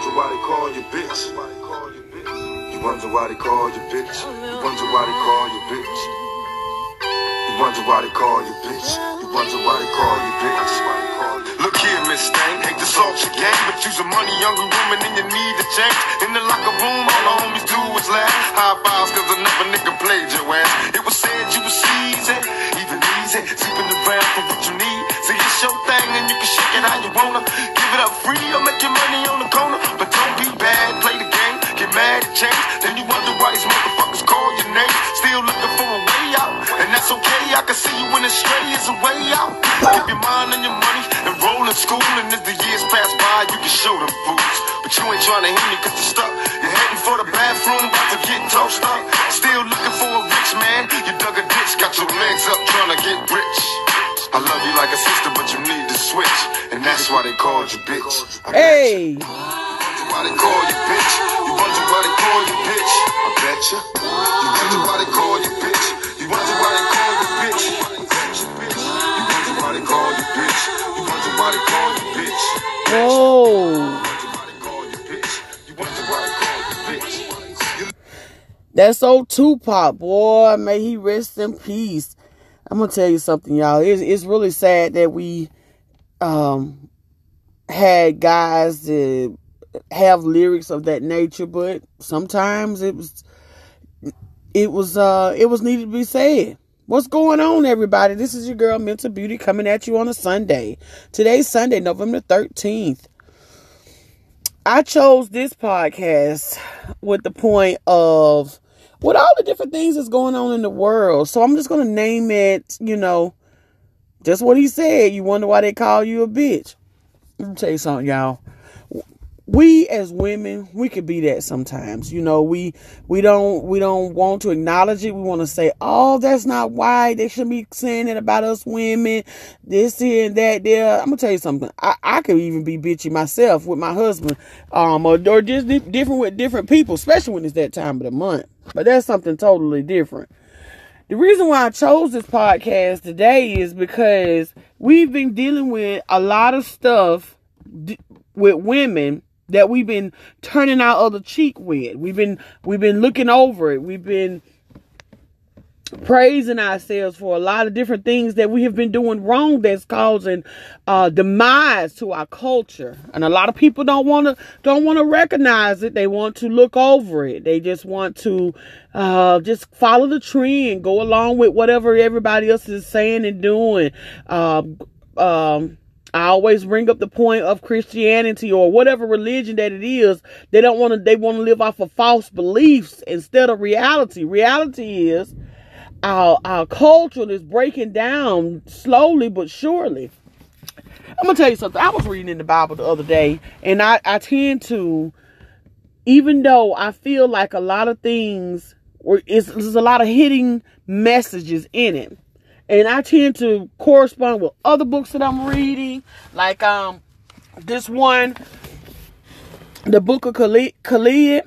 wonder why they call you bitch. You wonder why they call you bitch. You wonder why they call you bitch. You wonder why they call you bitch. You wonder why they call you bitch. Look here, Miss Stain, hate to salt your game, but you's a money younger woman and you need to change. In the locker room, all the homies do is laugh. High fives, cause another nigga played your ass. It was said you was easy, even easy, sleeping around for what you need. See, it's your thing and you can shake it how you wanna. Give it up free or make your money on the corner. But don't be bad, play the game, get mad at change. Then you wonder why these motherfuckers call your name. Still looking for a way out, and that's okay. I can see you when it's stray is a way out. Keep your mind on your money and roll in school. And as the years pass by, you can show them fools. But you ain't trying to hear me cause you're stuck. You're heading for the bathroom, about to get toast up. Still looking for a rich man. You dug a ditch, got your legs up trying to get rich. I love you like a sister, but you need to switch. And that's why they called you bitch. I. Hey, why they call you bitch. You why they call you bitch. I bet you. Wonder why they call you bitch. You why they call you bitch. I bet you, bitch. You wonder why they call you bitch. You wonder why they call you bitch. You wonder why they call you bitch. You wonder why they call you bitch. You That's old Tupac, boy. May he rest in peace. I'm gonna tell you something, y'all. It's it's really sad that we um had guys that have lyrics of that nature, but sometimes it was it was uh it was needed to be said. What's going on, everybody? This is your girl Mental Beauty coming at you on a Sunday. Today's Sunday, November 13th. I chose this podcast with the point of with all the different things that's going on in the world. So I'm just gonna name it, you know, just what he said. You wonder why they call you a bitch. Let me tell you something, y'all. We as women, we could be that sometimes. You know, we we don't we don't want to acknowledge it. We want to say, "Oh, that's not why they shouldn't be saying it about us women." This here and that there. I'm gonna tell you something. I, I could even be bitchy myself with my husband, um, or, or just di- different with different people, especially when it's that time of the month. But that's something totally different. The reason why I chose this podcast today is because we've been dealing with a lot of stuff d- with women that we've been turning our other cheek with. We've been we've been looking over it. We've been praising ourselves for a lot of different things that we have been doing wrong that's causing uh demise to our culture and a lot of people don't want to don't want to recognize it they want to look over it they just want to uh just follow the trend go along with whatever everybody else is saying and doing um um I always bring up the point of Christianity or whatever religion that it is. They don't want to, they want to live off of false beliefs instead of reality. Reality is our our culture is breaking down slowly but surely. I'm gonna tell you something. I was reading in the Bible the other day, and I I tend to, even though I feel like a lot of things, were is there's a lot of hidden messages in it, and I tend to correspond with other books that I'm reading, like um this one, the Book of Khalid. Khalid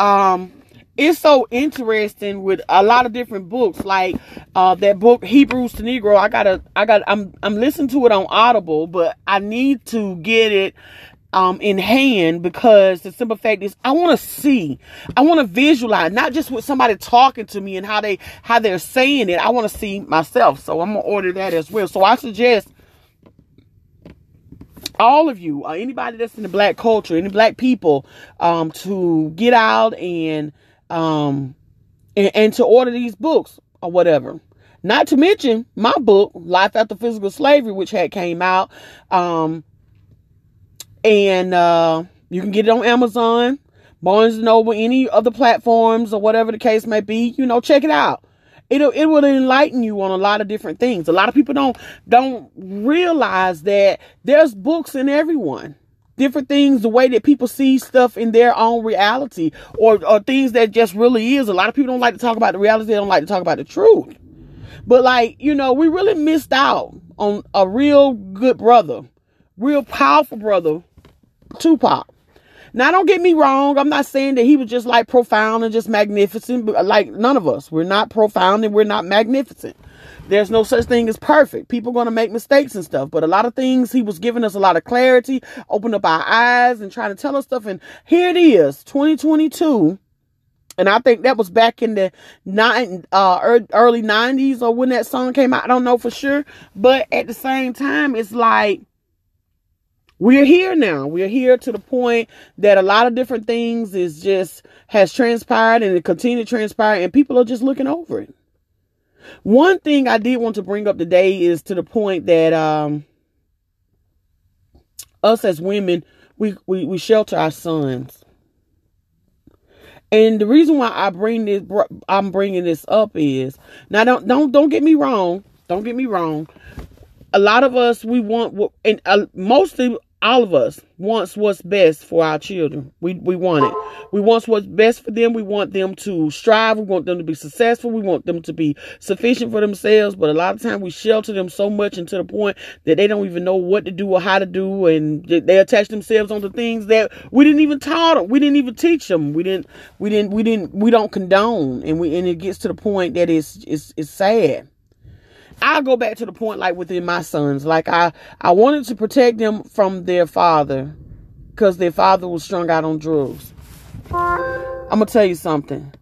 um it's so interesting with a lot of different books like uh that book hebrews to negro. I gotta i got i'm i'm listening to it on audible but i need to get it um in hand because the simple fact is i want to see i want to visualize not just with somebody talking to me and how they how they're saying it. I want to see myself. So i'm gonna order that as well. So i suggest all of you, uh, anybody that's in the black culture, any black people, um, to get out and um and, and to order these books or whatever. Not to mention my book, Life After Physical Slavery, which had came out. Um and uh you can get it on Amazon, Barnes and Noble, any other platforms or whatever the case may be, you know, check it out it'll it will enlighten you on a lot of different things. A lot of people don't don't realize that there's books in everyone. Different things, the way that people see stuff in their own reality, or or things that just really is. A lot of people don't like to talk about the reality. They don't like to talk about the truth. But like you know, we really missed out on a real good brother, real powerful brother, Tupac. Now, don't get me wrong. I'm not saying that he was just like profound and just magnificent, but like none of us. We're not profound and we're not magnificent. There's no such thing as perfect. People going to make mistakes and stuff, but a lot of things he was giving us a lot of clarity, open up our eyes and trying to tell us stuff. And here it is, 2022 and I think that was back in the nine, uh, early 90s or when that song came out. I don't know for sure. But at the same time, it's like we're here now. We're here to the point that a lot of different things is just has transpired and it continue to transpire and people are just looking over it. One thing I did want to bring up today is to the point that um us as women, we, we, we shelter our sons and the reason why I bring this, I'm bringing this up is now don't don't don't get me wrong. Don't get me wrong. A lot of us we want, and uh, mostly all of us wants what's best for our children. We we want it. We want what's best for them. We want them to strive. We want them to be successful. We want them to be sufficient for themselves. But a lot of times we shelter them so much and to the point that they don't even know what to do or how to do, and they attach themselves onto things that we didn't even taught them. We didn't even teach them. We didn't. We didn't. We didn't. We don't condone, and we and it gets to the point that it's it's it's sad. I go back to the point like within my sons. Like I, I wanted to protect them from their father because their father was strung out on drugs. I'm gonna tell you something.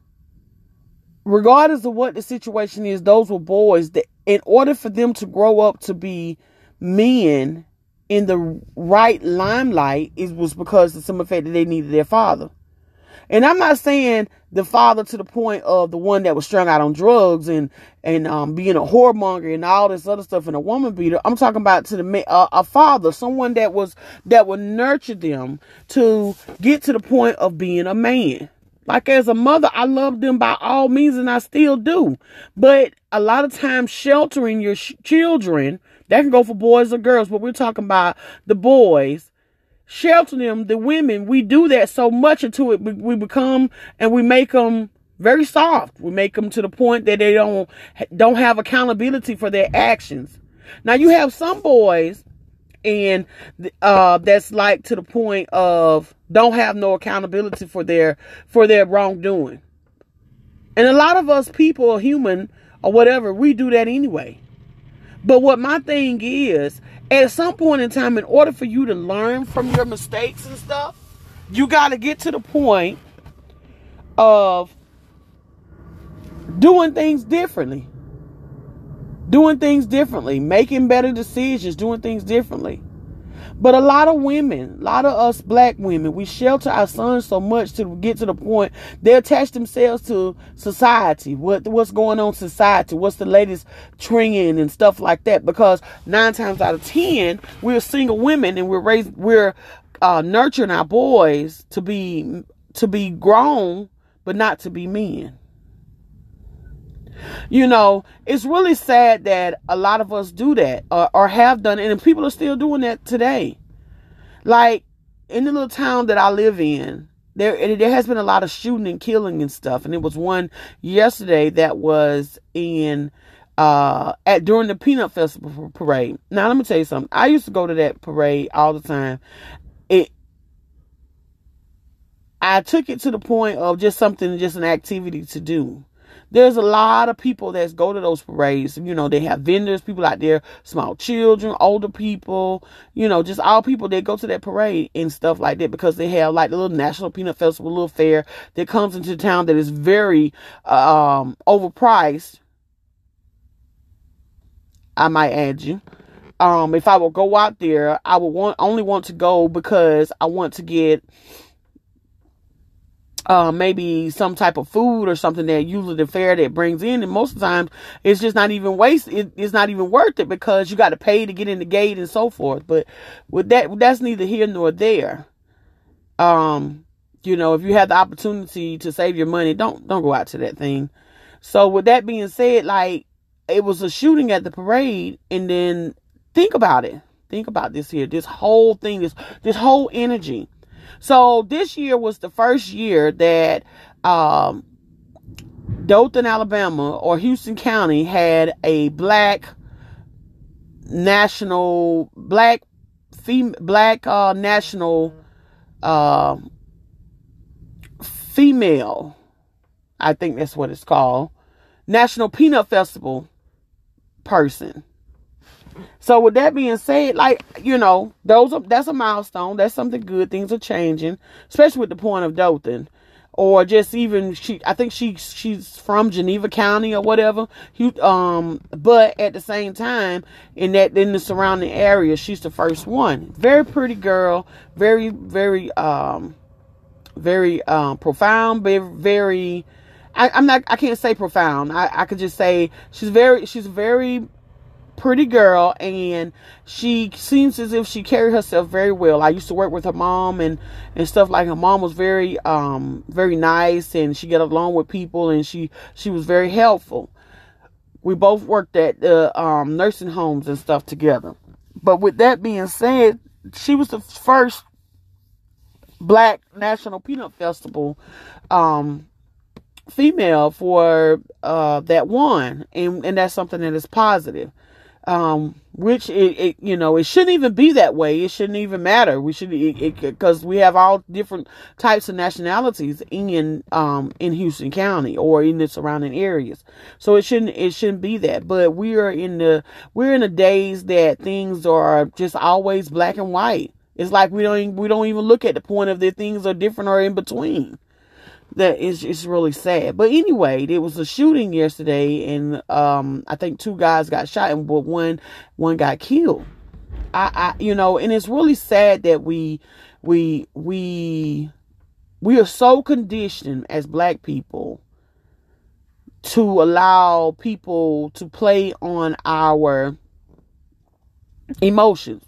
Regardless of what the situation is, those were boys that in order for them to grow up to be men in the right limelight, it was because of some effect that they needed their father. And I'm not saying the father to the point of the one that was strung out on drugs and and um, being a whoremonger and all this other stuff and a woman beater. I'm talking about to the uh, a father, someone that was that would nurture them to get to the point of being a man. Like as a mother, I love them by all means, and I still do. But a lot of times, sheltering your sh- children that can go for boys or girls, but we're talking about the boys shelter them, the women, we do that so much until it, we become and we make them very soft. We make them to the point that they don't don't have accountability for their actions. Now you have some boys and uh that's like to the point of don't have no accountability for their for their wrongdoing. And a lot of us people are human or whatever, we do that anyway. But what my thing is, at some point in time, in order for you to learn from your mistakes and stuff, you got to get to the point of doing things differently. Doing things differently, making better decisions, doing things differently. But a lot of women, a lot of us black women, we shelter our sons so much to get to the point they attach themselves to society. What what's going on society? What's the latest trend and stuff like that? Because nine times out of ten, we're single women and we're raised we're uh, nurturing our boys to be to be grown, but not to be men. You know, it's really sad that a lot of us do that or, or have done it, and people are still doing that today. Like in the little town that I live in, there there has been a lot of shooting and killing and stuff, and it was one yesterday that was in uh at during the peanut festival parade. Now let me tell you something. I used to go to that parade all the time. It I took it to the point of just something, just an activity to do. There's a lot of people that go to those parades. You know, they have vendors, people out there, small children, older people, you know, just all people that go to that parade and stuff like that because they have like the little National Peanut Festival, little fair that comes into town that is very um, overpriced. I might add you. Um, if I would go out there, I would want only want to go because I want to get uh, maybe some type of food or something that usually the fair that brings in, and most of the time it's just not even waste. It, it's not even worth it because you got to pay to get in the gate and so forth. But with that, that's neither here nor there. Um, you know, if you have the opportunity to save your money, don't don't go out to that thing. So with that being said, like it was a shooting at the parade, and then think about it. Think about this here. This whole thing, this this whole energy so this year was the first year that um, Dothan, Alabama, or Houston County had a black national black fem- black uh, national uh, female, I think that's what it's called, National Peanut Festival person. So with that being said, like you know, those are, that's a milestone. That's something good. Things are changing, especially with the point of Dothan, or just even she. I think she she's from Geneva County or whatever. Um, but at the same time, in that in the surrounding area, she's the first one. Very pretty girl. Very very um, very um profound. Very very. I, I'm not. I can't say profound. I, I could just say she's very. She's very pretty girl and she seems as if she carried herself very well. I used to work with her mom and and stuff like her mom was very um very nice and she got along with people and she she was very helpful. We both worked at the um, nursing homes and stuff together. But with that being said, she was the first Black National Peanut Festival um, female for uh, that one, and and that's something that is positive um, which it, it, you know it shouldn't even be that way. It shouldn't even matter. We should because we have all different types of nationalities in um in Houston County or in the surrounding areas. So it shouldn't it shouldn't be that. But we are in the we're in the days that things are just always black and white. It's like we don't we don't even look at the point of that things are different or in between that is it's really sad. But anyway, there was a shooting yesterday, and um, I think two guys got shot, and but one one got killed. I, I you know, and it's really sad that we we we we are so conditioned as black people to allow people to play on our emotions.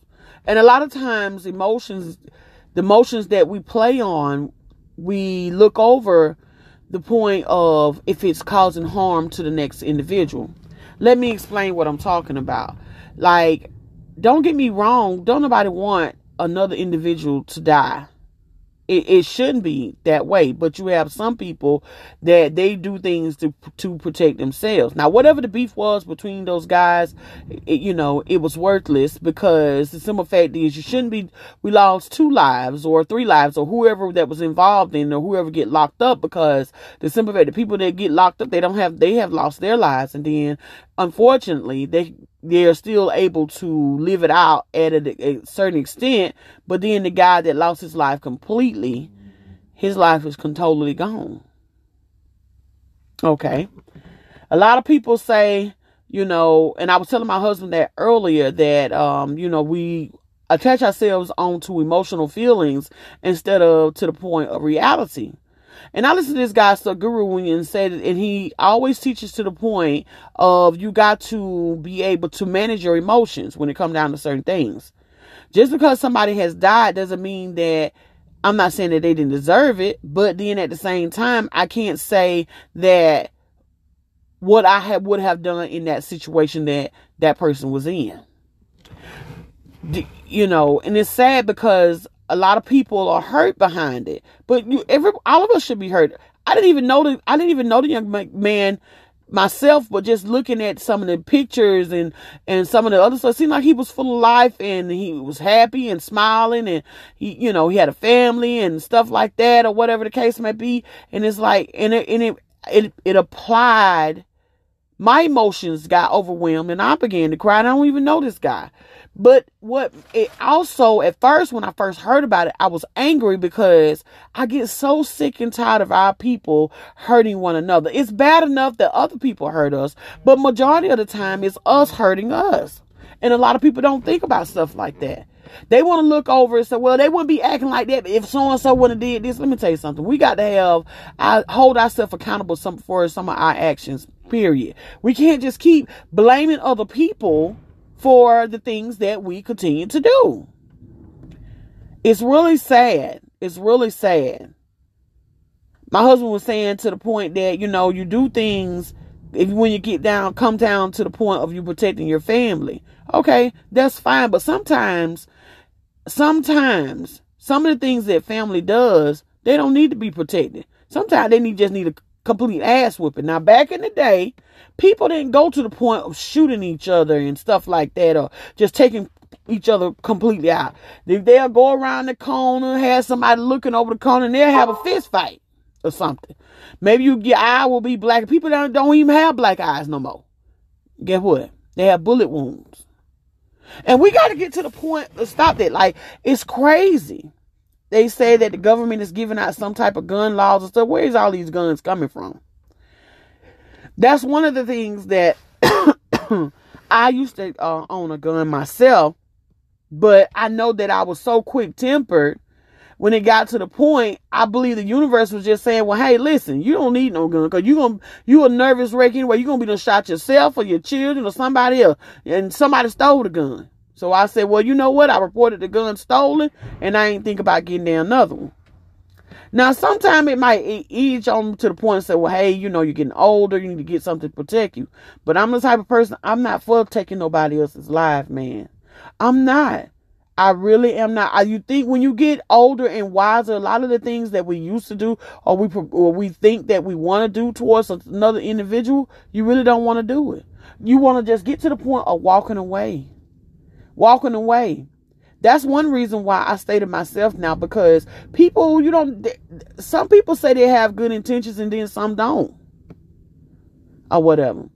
And a lot of times emotions the emotions that we play on we look over the point of if it's causing harm to the next individual. Let me explain what I'm talking about. Like, don't get me wrong, don't nobody want another individual to die. It, it shouldn't be that way, but you have some people that they do things to to protect themselves. Now, whatever the beef was between those guys, it, you know, it was worthless because the simple fact is you shouldn't be. We lost two lives or three lives or whoever that was involved in or whoever get locked up because the simple fact the people that get locked up they don't have they have lost their lives and then unfortunately they they're still able to live it out at a, a, certain extent. But then the guy that lost his life completely, his life is totally gone. Okay. A lot of people say, you know, and I was telling my husband that earlier that, um, you know, we attach ourselves onto emotional feelings instead of to the point of reality. And I listened to this guy, Sadhguru, and said, and he always teaches to the point of you got to be able to manage your emotions when it comes down to certain things. Just because somebody has died doesn't mean that I'm not saying that they didn't deserve it, but then at the same time, I can't say that what I have, would have done in that situation that that person was in. You know, and it's sad because a lot of people are hurt behind it. But you, every all of us should be hurt. I didn't even know the I didn't even know the young man myself, but just looking at some of the pictures and and some of the other stuff, seemed like he was full of life and he was happy and smiling and he you know he had a family and stuff like that or whatever the case may be. And it's like and it and it it, it applied. My emotions got overwhelmed and I began to cry. I don't even know this guy. But what it also at first when I first heard about it, I was angry because I get so sick and tired of our people hurting one another. It's bad enough that other people hurt us, but majority of the time it's us hurting us. And a lot of people don't think about stuff like that. They want to look over and say, well, they wouldn't be acting like that if so and so wouldn't have did this. Let me tell you something. We got to have I hold ourselves accountable some for some of our actions. Period. We can't just keep blaming other people for the things that we continue to do. It's really sad. It's really sad. My husband was saying to the point that, you know, you do things if when you get down, come down to the point of you protecting your family. Okay, that's fine. But sometimes, sometimes, some of the things that family does, they don't need to be protected. Sometimes they need just need a complete ass whipping. Now, back in the day, people didn't go to the point of shooting each other and stuff like that or just taking each other completely out. They'll go around the corner, have somebody looking over the corner, and they'll have a fist fight. or something. Maybe you, your eye will be black. People don't, don't even have black eyes no more. Guess what? They have bullet wounds. And we got to get to the point to stop that. Like, it's crazy. They say that the government is giving out some type of gun laws and stuff. Where's all these guns coming from? That's one of the things that I used to uh, own a gun myself, but I know that I was so quick tempered when it got to the point, I believe the universe was just saying, well, hey, listen, you don't need no gun because you're going to, you a nervous wreck anyway. You're going to be the shot yourself or your children or somebody else. And somebody stole the gun. So I said, well, you know what? I reported the gun stolen and I ain't think about getting another one. Now, sometimes it might ease on to the point and say, well, hey, you know, you're getting older. You need to get something to protect you. But I'm the type of person, I'm not for taking nobody else's life, man. I'm not. I really am not. I, you think when you get older and wiser, a lot of the things that we used to do or we or we think that we want to do towards another individual, you really don't want to do it. You want to just get to the point of walking away. Walking away. That's one reason why I stay to myself now because people, you don't, some people say they have good intentions and then some don't. Or whatever.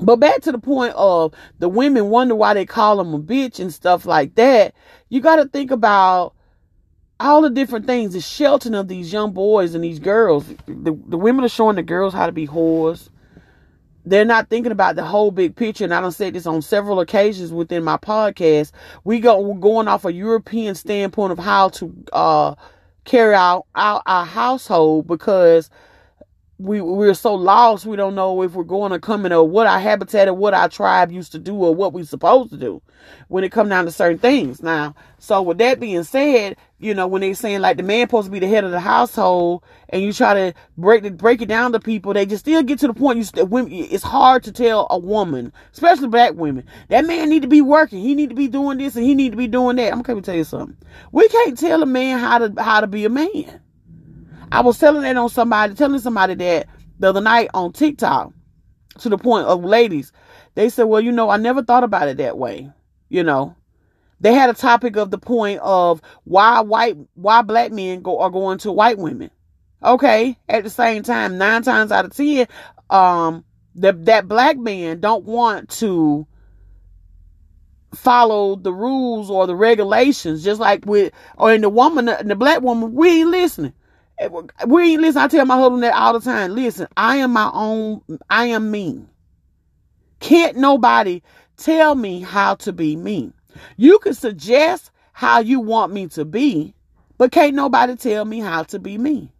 But back to the point of the women wonder why they call them a bitch and stuff like that. You got to think about all the different things, the sheltering of these young boys and these girls. The, the women are showing the girls how to be whores. They're not thinking about the whole big picture. And I don't say this on several occasions within my podcast. We go, we're going off a European standpoint of how to, uh, carry out our, our household because we we're so lost we don't know if we're going to come in or what our habitat or what our tribe used to do or what we're supposed to do when it come down to certain things. Now so with that being said you know when they saying like the man supposed to be the head of the household and you try to break it break it down to people they just still get to the point you st- women, it's hard to tell a woman especially black women that man need to be working he need to be doing this and he need to be doing that. I'm gonna tell you something. We can't tell a man how to how to be a man I was telling that on somebody, telling somebody that the other night on TikTok to the point of ladies, they said, well, you know, I never thought about it that way. You know, they had a topic of the point of why white, why black men go are going to white women. Okay. At the same time, nine times out of 10, um, that, that black man don't want to follow the rules or the regulations, just like with, or in the woman, the black woman, we ain't listening. We listen. I tell my husband that all the time. Listen, I am my own. I am me. Can't nobody tell me how to be me. You can suggest how you want me to be, but can't nobody tell me how to be me.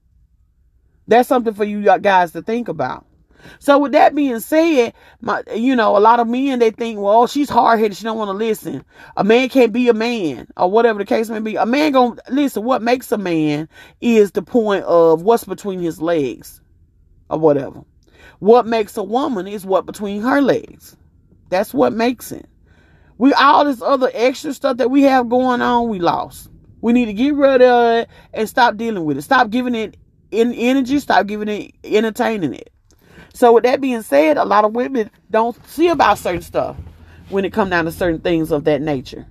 That's something for you guys to think about. So with that being said, my you know, a lot of men they think, well, she's hard headed, she don't want to listen. A man can't be a man, or whatever the case may be. A man gonna listen, what makes a man is the point of what's between his legs. Or whatever. What makes a woman is what between her legs. That's what makes it. We all this other extra stuff that we have going on, we lost. We need to get rid of it and stop dealing with it. Stop giving it in energy. Stop giving it entertaining it. So with that being said, a lot of women don't see about certain stuff when it come down to certain things of that nature.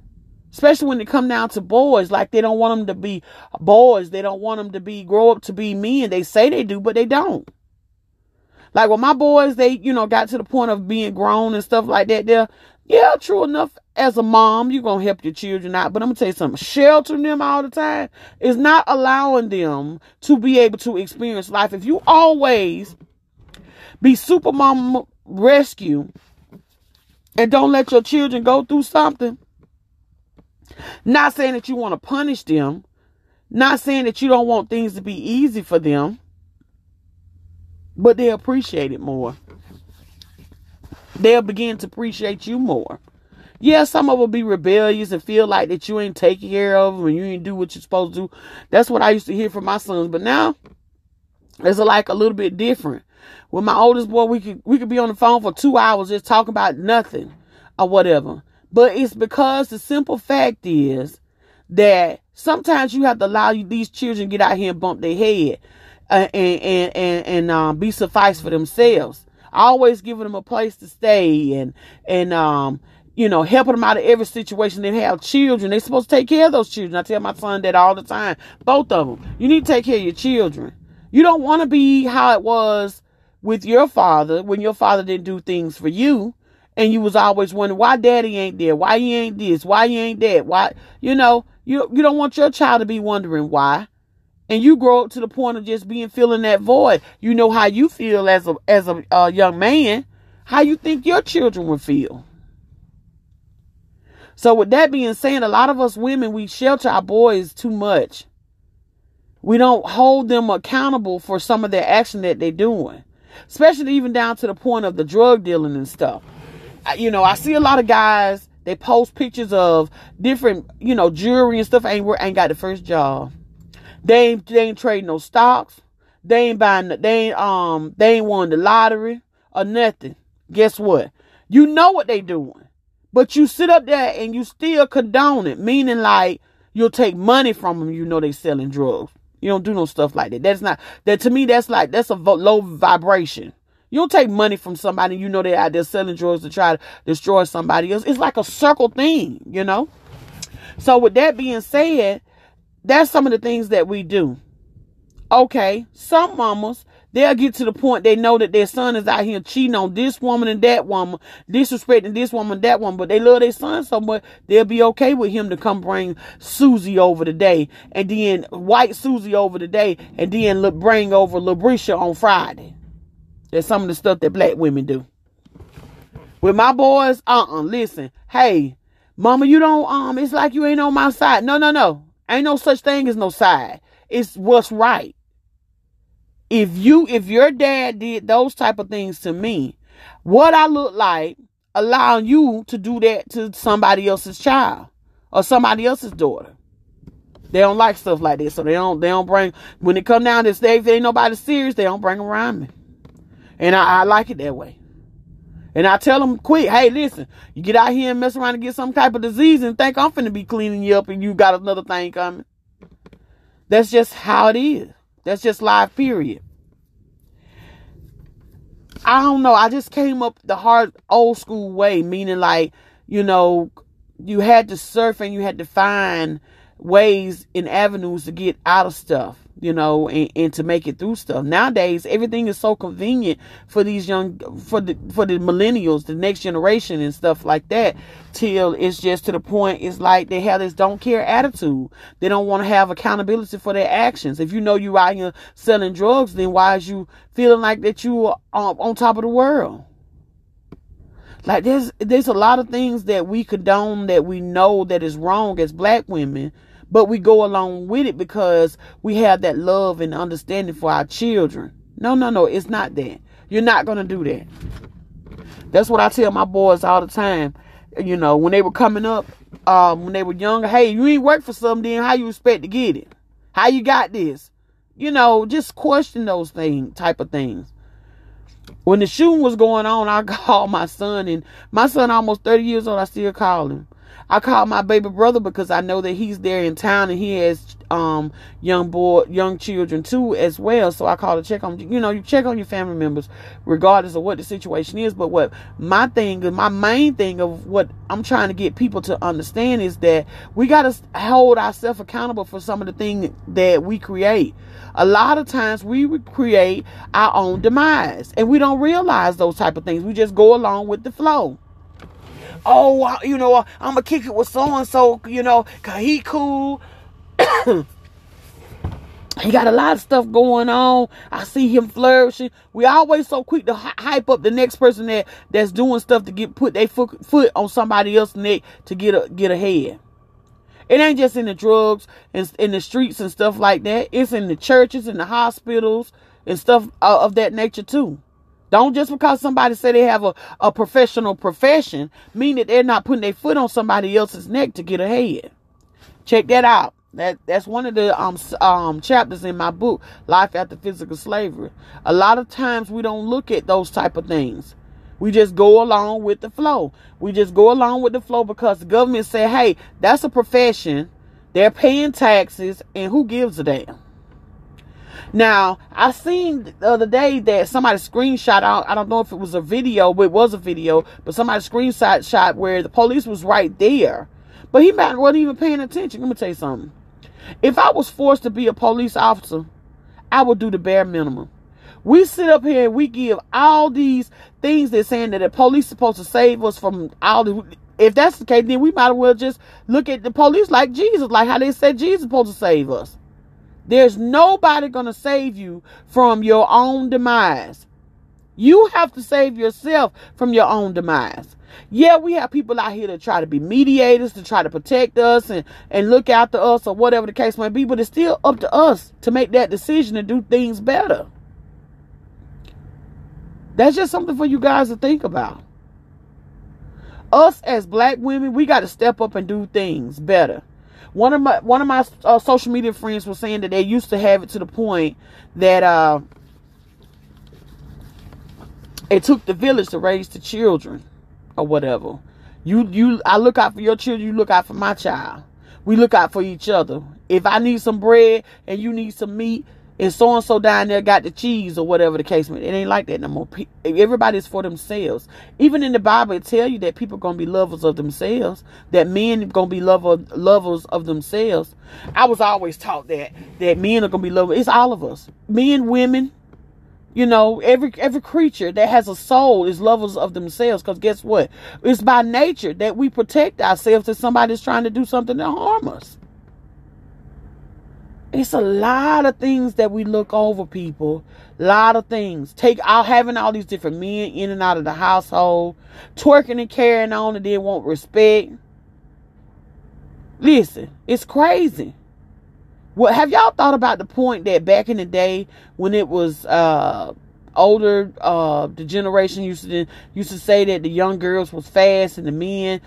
Especially when it come down to boys, like they don't want them to be boys. They don't want them to be grow up to be men. They say they do, but they don't. Like when my boys, they, you know, got to the point of being grown and stuff like that, they're, yeah, true enough. As a mom, you're to help your children out. But I'm to tell you something. Sheltering them all the time is not allowing them to be able to experience life. If you always be super mom rescue and don't let your children go through something. Not saying that you want to punish them, not saying that you don't want things to be easy for them, but they appreciate it more. They'll begin to appreciate you more. Yeah, some of them be rebellious and feel like that you ain't taking care of them and you ain't do what you're supposed to do. That's what I used to hear from my sons. But now it's like a little bit different. With my oldest boy, we could we could be on the phone for two hours just talking about nothing or whatever. But it's because the simple fact is that sometimes you have to allow these children get out here and bump their head and and and, and um, be suffice for themselves. Always giving them a place to stay and and um you know helping them out of every situation. They have children. They're supposed to take care of those children. I tell my son that all the time. Both of them. You need to take care of your children. You don't want to be how it was with your father when your father didn't do things for you and you was always wondering why daddy ain't there, why he ain't this, why he ain't that, why you know, you you don't want your child to be wondering why. And you grow up to the point of just being filling that void. You know how you feel as a as a uh, young man, how you think your children would feel. So with that being said, a lot of us women we shelter our boys too much. We don't hold them accountable for some of their action that they're doing, especially even down to the point of the drug dealing and stuff. You know, I see a lot of guys they post pictures of different, you know, jewelry and stuff. Ain't ain't got the first job. They ain't they ain't trading no stocks. They ain't buying. They ain't um. They ain't won the lottery or nothing. Guess what? You know what they doing. But you sit up there and you still condone it, meaning like you'll take money from them. You know they selling drugs. You don't do no stuff like that. That's not that to me. That's like that's a low vibration. You don't take money from somebody. You know they're out there selling drugs to try to destroy somebody else. It's like a circle thing, you know. So with that being said, that's some of the things that we do. Okay, some mamas They'll get to the point they know that their son is out here cheating on this woman and that woman, disrespecting this woman, that one, but they love their son so much they'll be okay with him to come bring Susie over today, and then white Susie over today, and then bring over Labrisha on Friday. That's some of the stuff that black women do. With my boys, uh-uh, listen, hey, mama, you don't, um, it's like you ain't on my side. No, no, no. Ain't no such thing as no side. It's what's right if you if your dad did those type of things to me, what I look like allowing you to do that to somebody else's child or somebody else's daughter. They don't like stuff like this, so they don't they don't bring when it come down to say if ain't nobody serious, they don't bring around me, and I, I like it that way. And I tell them quick, hey, listen, you get out here and mess around and get some type of disease and think I'm finna be cleaning you up and you got another thing coming. That's just how it is. That's just life, period. I don't know. I just came up the hard old school way, meaning like, you know, you had to surf and you had to find ways and avenues to get out of stuff you know, and, and to make it through stuff. Nowadays, everything is so convenient for these young, for the for the millennials, the next generation, and stuff like that. Till it's just to the point, it's like they have this don't care attitude. They don't want to have accountability for their actions. If you know you out here selling drugs, then why is you feeling like that you are on top of the world? Like there's there's a lot of things that we condone that we know that is wrong as black women but we go along with it because we have that love and understanding for our children. No, no, no, it's not that. You're not going to do that. That's what I tell my boys all the time. You know, when they were coming up, um, when they were younger, hey, you ain't work for something, then how you expect to get it? How you got this? You know, just question those things, type of things. When the shooting was going on, I called my son, and my son almost 30 years old, I still call him. I call my baby brother because I know that he's there in town and he has um young boy young children too as well. So I call to check on you know, you check on your family members regardless of what the situation is. But what my thing my main thing of what I'm trying to get people to understand is that we gotta hold ourselves accountable for some of the things that we create. A lot of times we create our own demise and we don't realize those type of things. We just go along with the flow oh, you know, I'm gonna kick it with so and so, you know, cause he cool. he got a lot of stuff going on. I see him flourishing. We always so quick to hype up the next person that that's doing stuff to get put their foot, foot on somebody else's neck to get a, get ahead. It ain't just in the drugs and in the streets and stuff like that. It's in the churches and the hospitals and stuff uh, of that nature too. Don't just because somebody say they have a, a professional profession mean that they're not putting their foot on somebody else's neck to get ahead. Check that out. That that's one of the um um chapters in my book, Life After Physical Slavery. A lot of times we don't look at those type of things. We just go along with the flow. We just go along with the flow because the government say, "Hey, that's a profession. They're paying taxes, and who gives a damn?" Now, I seen the other day that somebody screenshot out. I don't know if it was a video, but it was a video. But somebody screenshot shot where the police was right there, but he might wasn't even paying attention. Let me tell you something. If I was forced to be a police officer, I would do the bare minimum. We sit up here and we give all these things that saying that the police supposed to save us from all the if that's the case, then we might as well just look at the police like Jesus, like how they said Jesus is supposed to save us. There's nobody gonna save you from your own demise. You have to save yourself from your own demise. Yeah, we have people out here to try to be mediators, to try to protect us and, and look after us or whatever the case may be, but it's still up to us to make that decision and do things better. That's just something for you guys to think about. Us as black women, we got to step up and do things better. One of my one of my uh, social media friends was saying that they used to have it to the point that uh, it took the village to raise the children or whatever. You you I look out for your children, you look out for my child. We look out for each other. If I need some bread and you need some meat, and so and so down there got the cheese or whatever the case may. It ain't like that no more. Everybody's for themselves. Even in the Bible, it tell you that people gonna be lovers of themselves. That men gonna be lover, lovers of themselves. I was always taught that that men are gonna be lovers. It's all of us, men, women, you know, every every creature that has a soul is lovers of themselves. Because guess what? It's by nature that we protect ourselves if somebody's trying to do something to harm us. It's a lot of things that we look over, people. A lot of things. Take out having all these different men in and out of the household, twerking and carrying on, and then want respect. Listen, it's crazy. What have y'all thought about the point that back in the day when it was uh older uh the generation used to used to say that the young girls was fast and the men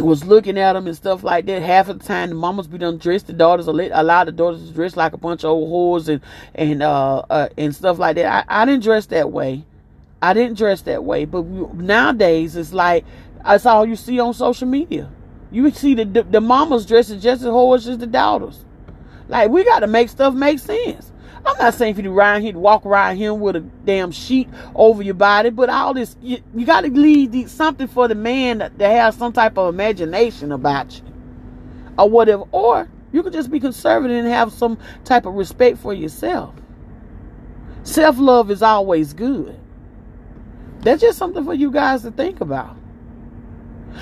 was looking at them and stuff like that. Half of the time, the mamas be done dressed the daughters, a allow the daughters to dress like a bunch of old whores and and uh, uh and stuff like that. I, I didn't dress that way. I didn't dress that way. But nowadays, it's like that's all you see on social media. You see the, the, the mamas dressing just as whores as the daughters. Like we got to make stuff make sense. I'm not saying for you to ride here, walk around here with a damn sheet over your body, but all this, you, you got to leave something for the man to have some type of imagination about you or whatever. Or you could just be conservative and have some type of respect for yourself. Self love is always good. That's just something for you guys to think about.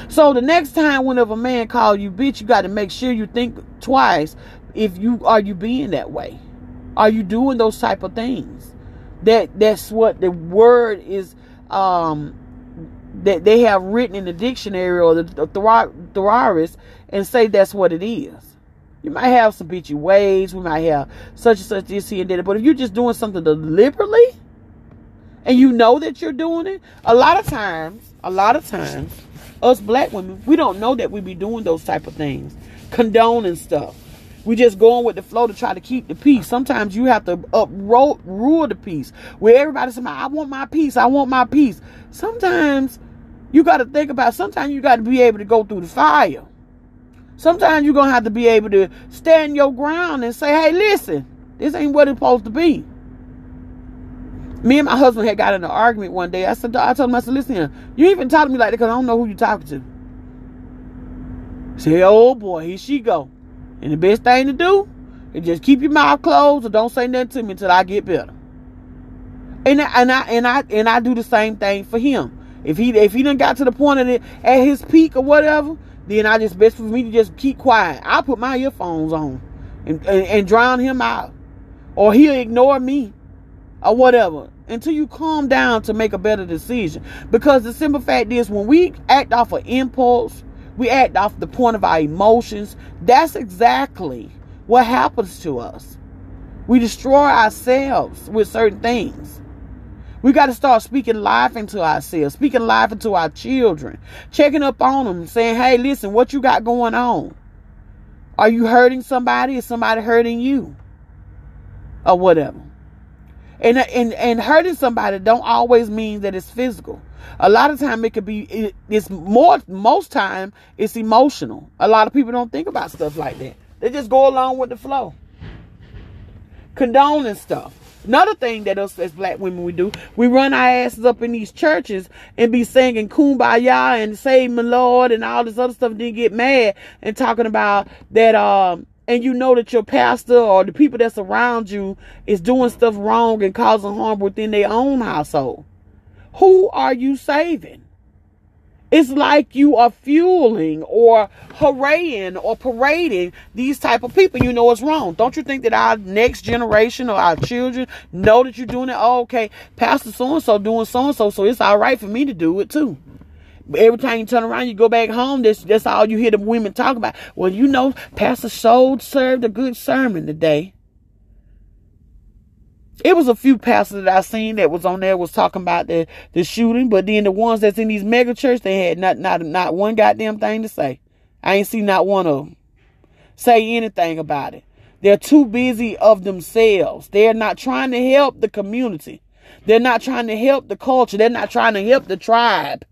So the next time whenever a man call you bitch, you got to make sure you think twice if you are you being that way. Are you doing those type of things? That that's what the word is um that they have written in the dictionary or the, the thesaurus and say that's what it is. You might have some bitchy ways, we might have such and such this here and that, but if you're just doing something deliberately and you know that you're doing it, a lot of times, a lot of times us black women, we don't know that we be doing those type of things, condoning stuff. We just going with the flow to try to keep the peace. Sometimes you have to uproot rule the peace. Where everybody's says, I want my peace, I want my peace. Sometimes you got to think about, sometimes you got to be able to go through the fire. Sometimes you're to have to be able to stand your ground and say, hey, listen, this ain't what it's supposed to be me and my husband had got in an argument one day. I said, I told him, I said, listen, you even talk to me like that because I don't know who you talking to. Say, oh boy, here she go. And the best thing to do is just keep your mouth closed or don't say nothing to me until I get better. And I, and I and I and I do the same thing for him. If he if he done got to the point of it at his peak or whatever, then I just best for me to just keep quiet. I put my earphones on and, and, and drown him out. Or he'll ignore me or whatever until you calm down to make a better decision. Because the simple fact is, when we act off of impulse, we act off the point of our emotions, that's exactly what happens to us. We destroy ourselves with certain things. We got to start speaking life into ourselves, speaking life into our children, checking up on them, saying, hey, listen, what you got going on? Are you hurting somebody? Is somebody hurting you? Or whatever. And, and, and hurting somebody don't always mean that it's physical. A lot of time it could be, it, it's more, most time it's emotional. A lot of people don't think about stuff like that. They just go along with the flow. Condoning stuff. Another thing that us as black women we do, we run our asses up in these churches and be singing kumbaya and save my Lord and all this other stuff, and then get mad and talking about that um and you know that your pastor or the people that's around you is doing stuff wrong and causing harm within their own household. Who are you saving? It's like you are fueling or hooraying or parading these type of people. You know it's wrong. Don't you think that our next generation or our children know that you're doing it? Oh, okay, Pastor so and so doing so and so, so it's all right for me to do it too. Every time you turn around, you go back home. That's that's all you hear the women talk about. Well, you know, Pastor Sold served a good sermon today it was a few pastors that I seen that was on there was talking about the the shooting, but then the ones that's in these mega churches, they had not not not one goddamn thing to say. I ain't seen not one of them say anything about it. They're too busy of themselves. They're not trying to help the community. They're not trying to help the culture. They're not trying to help the tribe.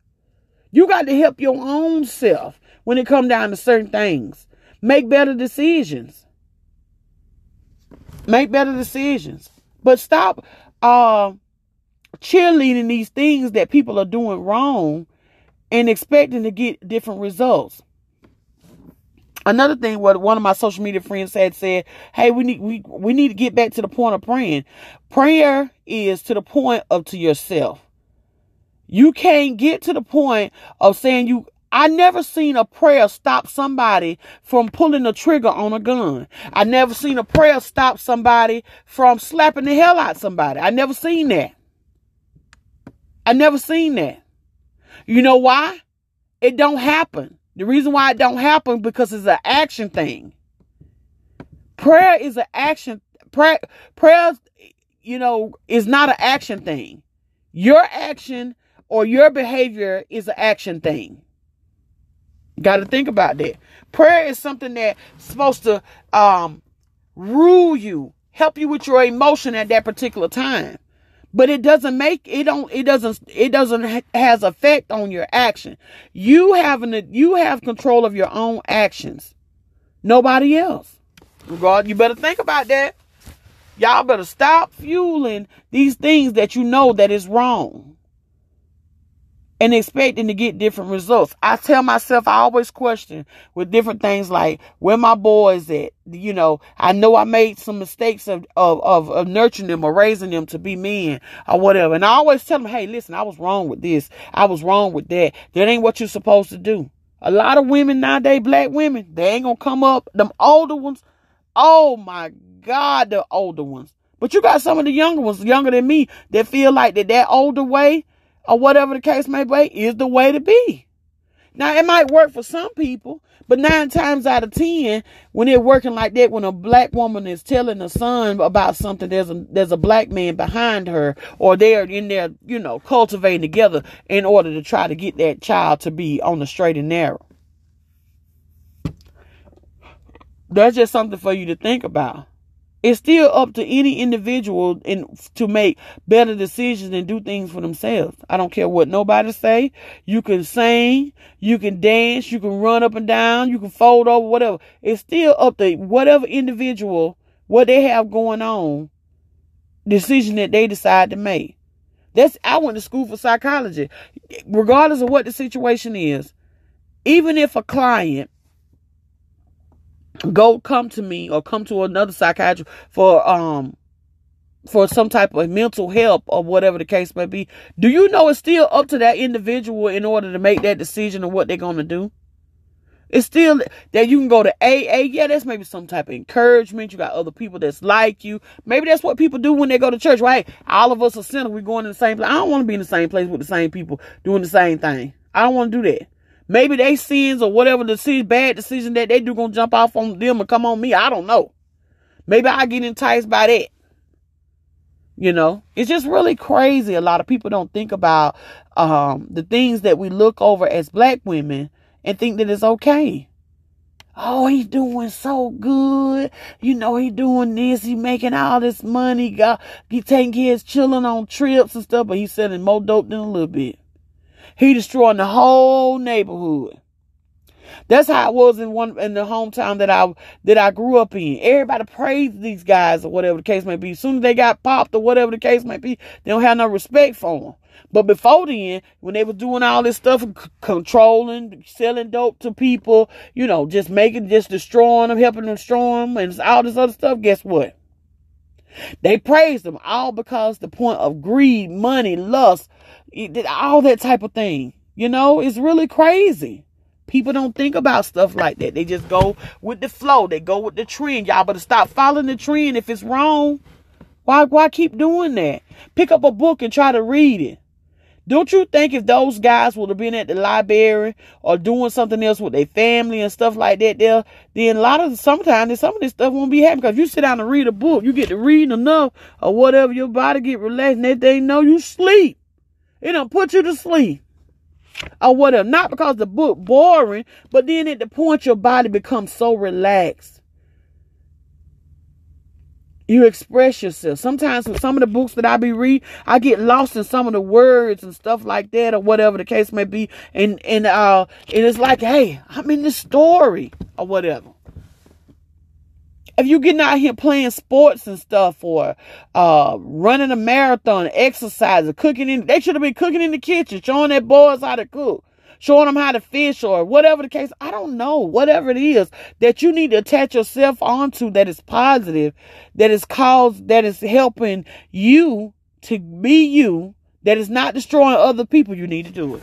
You got to help your own self when it come down to certain things. Make better decisions. Make better decisions. But stop uh, cheerleading these things that people are doing wrong and expecting to get different results. Another thing, what one of my social media friends had said, "Hey, we need we we need to get back to the point of praying. Prayer is to the point of to yourself. You can't get to the point of saying you I never seen a prayer stop somebody from pulling the trigger on a gun. I never seen a prayer stop somebody from slapping the hell out somebody. I never seen that. I never seen that. You know why? It don't happen. The reason why it don't happen because it's an action thing. Prayer is an action prayer prayer you know is not an action thing. Your action or your behavior is an action thing. Got to think about that. Prayer is something that's supposed to um, rule you, help you with your emotion at that particular time. But it doesn't make it don't it doesn't it doesn't has effect on your action. You having you have control of your own actions. Nobody else. God, you better think about that. Y'all better stop fueling these things that you know that is wrong and expecting to get different results. I tell myself, I always question with different things like where my boys at. You know, I know I made some mistakes of, of, of, of nurturing them or raising them to be men or whatever. And I always tell them, hey, listen, I was wrong with this. I was wrong with that. That ain't what you're supposed to do. A lot of women nowadays, black women, they ain't gonna come up. Them older ones, oh my God, the older ones. But you got some of the younger ones, younger than me, that feel like that that older way or whatever the case may be is the way to be. Now it might work for some people, but nine times out of ten, when they're working like that, when a black woman is telling a son about something, there's a there's a black man behind her, or they're in there, you know, cultivating together in order to try to get that child to be on the straight and narrow. That's just something for you to think about. It's still up to any individual in, to make better decisions and do things for themselves. I don't care what nobody say. You can sing, you can dance, you can run up and down, you can fold over, whatever. It's still up to whatever individual, what they have going on, decision that they decide to make. That's I went to school for psychology. Regardless of what the situation is, even if a client go come to me or come to another psychiatrist for um for some type of mental help or whatever the case may be, do you know it's still up to that individual in order to make that decision of what they're going to do? It's still that you can go to AA. Yeah, that's maybe some type of encouragement. You got other people that's like you. Maybe that's what people do when they go to church. Right? All of us are sinners. We're going in the same place. I don't want to be in the same place with the same people doing the same thing. I don't want to do that. Maybe they sins or whatever the decision, bad decision that they do gonna jump off on them and come on me. I don't know. Maybe I get enticed by that. You know, it's just really crazy. A lot of people don't think about um, the things that we look over as black women and think that it's okay. Oh, he's doing so good. You know, he doing this. He making all this money. Got he taking his children on trips and stuff, but he's selling more dope than a little bit. He destroying the whole neighborhood. That's how it was in one in the hometown that I that I grew up in. Everybody praised these guys or whatever the case may be. As soon as they got popped or whatever the case may be, they don't have no respect for them. But before then, when they were doing all this stuff, c- controlling, selling dope to people, you know, just making, just destroying them, helping them destroy them, and all this other stuff. Guess what? They praised them all because the point of greed, money, lust, all that type of thing. You know, it's really crazy. People don't think about stuff like that. They just go with the flow. They go with the trend. Y'all better stop following the trend if it's wrong. Why why keep doing that? Pick up a book and try to read it. Don't you think if those guys would have been at the library or doing something else with their family and stuff like that there, then a lot of sometimes some of this stuff won't be happening because you sit down and read a book, you get to reading enough or whatever, your body get relaxed and that they know you sleep. It don't put you to sleep. Or whatever. Not because the book boring, but then at the point your body becomes so relaxed you express yourself. Sometimes with some of the books that I be read, I get lost in some of the words and stuff like that, or whatever the case may be. And and uh, and it's like, hey, I'm in this story or whatever. If you getting out here playing sports and stuff, or uh, running a marathon, exercising, cooking in, they should have been cooking in the kitchen, showing their boys how to cook showing them how to fish or whatever the case. I don't know. Whatever it is that you need to attach yourself onto that is positive, that is cause that is helping you to be you, that is not destroying other people, you need to do it.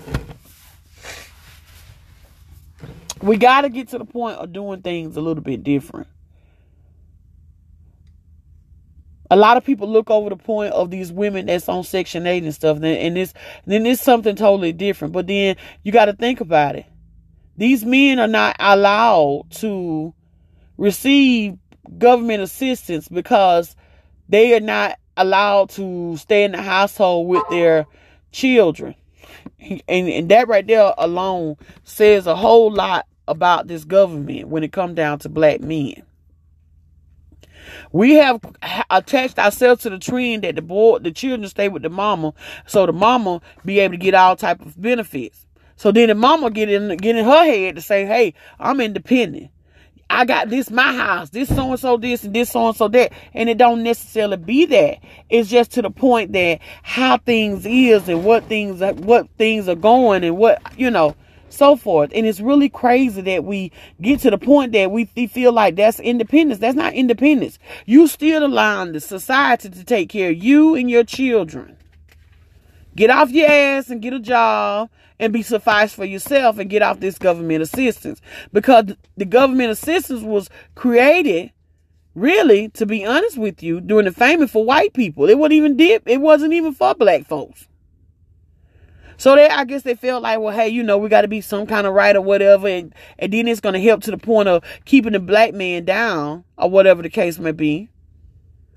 We got to get to the point of doing things a little bit different. A lot of people look over the point of these women that's on Section 8 and stuff, and this then it's something totally different. But then you got to think about it. These men are not allowed to receive government assistance because they are not allowed to stay in the household with their children. And, and that right there alone says a whole lot about this government when it comes down to black men. We have attached ourselves to the trend that the boy, the children stay with the mama, so the mama be able to get all type of benefits. So then the mama get in get in her head to say, "Hey, I'm independent. I got this my house, this so and so this and this so and so that." And it don't necessarily be that. It's just to the point that how things is and what things what things are going and what you know so forth. And it's really crazy that we get to the point that we feel like that's independence. That's not independence. You still allowing the society to take care of you and your children. Get off your ass and get a job and be sufficed for yourself and get off this government assistance. Because the government assistance was created really, to be honest with you, during the famine for white people. It wasn't even dip, it wasn't even for black folks. So they, I guess they felt like, well, hey, you know, we got to be some kind of right or whatever, and and then it's gonna help to the point of keeping the black man down or whatever the case may be.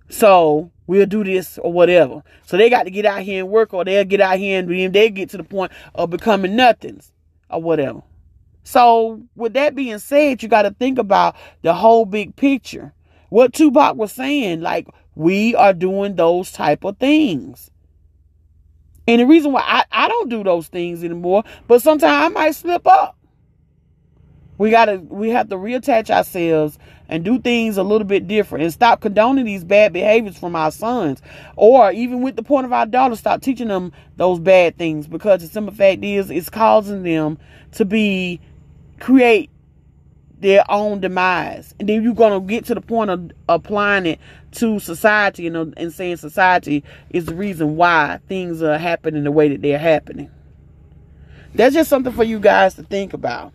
So we'll do this or whatever. So they got to get out here and work, or they'll get out here and they get to the point of becoming nothings or whatever. So with that being said, you got to think about the whole big picture. What Tupac was saying, like we are doing those type of things. And the reason why I, I don't do those things anymore, but sometimes I might slip up. We gotta we have to reattach ourselves and do things a little bit different and stop condoning these bad behaviors from our sons. Or even with the point of our daughters, stop teaching them those bad things because the simple fact is it's causing them to be create their own demise. And then you're going to get to the point of applying it to society and, saying society is the reason why things are happening the way that they're happening. That's just something for you guys to think about.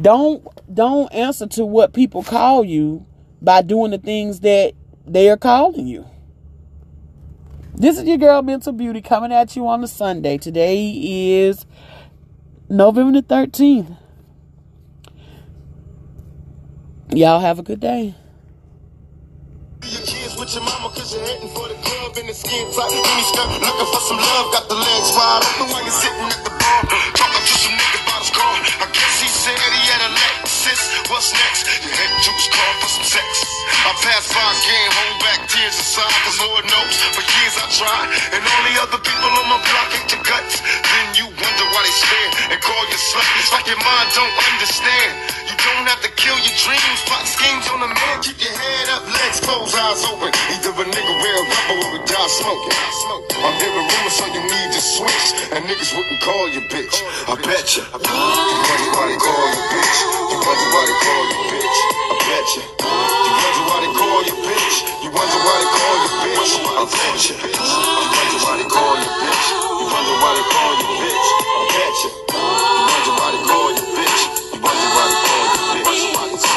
Don't don't answer to what people call you by doing the things that they are calling you. This is your girl Mental Beauty coming at you on the Sunday. Today is November the 13th. Y'all have a good day. with your mama cause you're heading for the club in the skin tight. Looking for some love. Got the legs wide open you're sitting at the bar. Talking to some nigga about his I guess he said he had a Lexus what's next you head his car for some sex I passed by came home back tears aside, cause Lord knows for years I tried. And all the other people on my block hate your guts. Then you wonder why they stare and call you slut. It's like your mind don't understand. You don't have to kill your dreams, plot schemes on a man. Keep your head up, legs closed, eyes open. Either a nigga wear a rubber or a die smoking. I'm hearing rumors, so you need to switch. And niggas wouldn't wonder why they call you bitch. You wonder why they call you bitch. I bet you. You wonder why they call you bitch. You wonder why they call you bitch. I bet you. You wonder why they call you bitch. You wonder why they call you bitch. I bet you. You wonder why they call you bitch. You wonder why they call you bitch.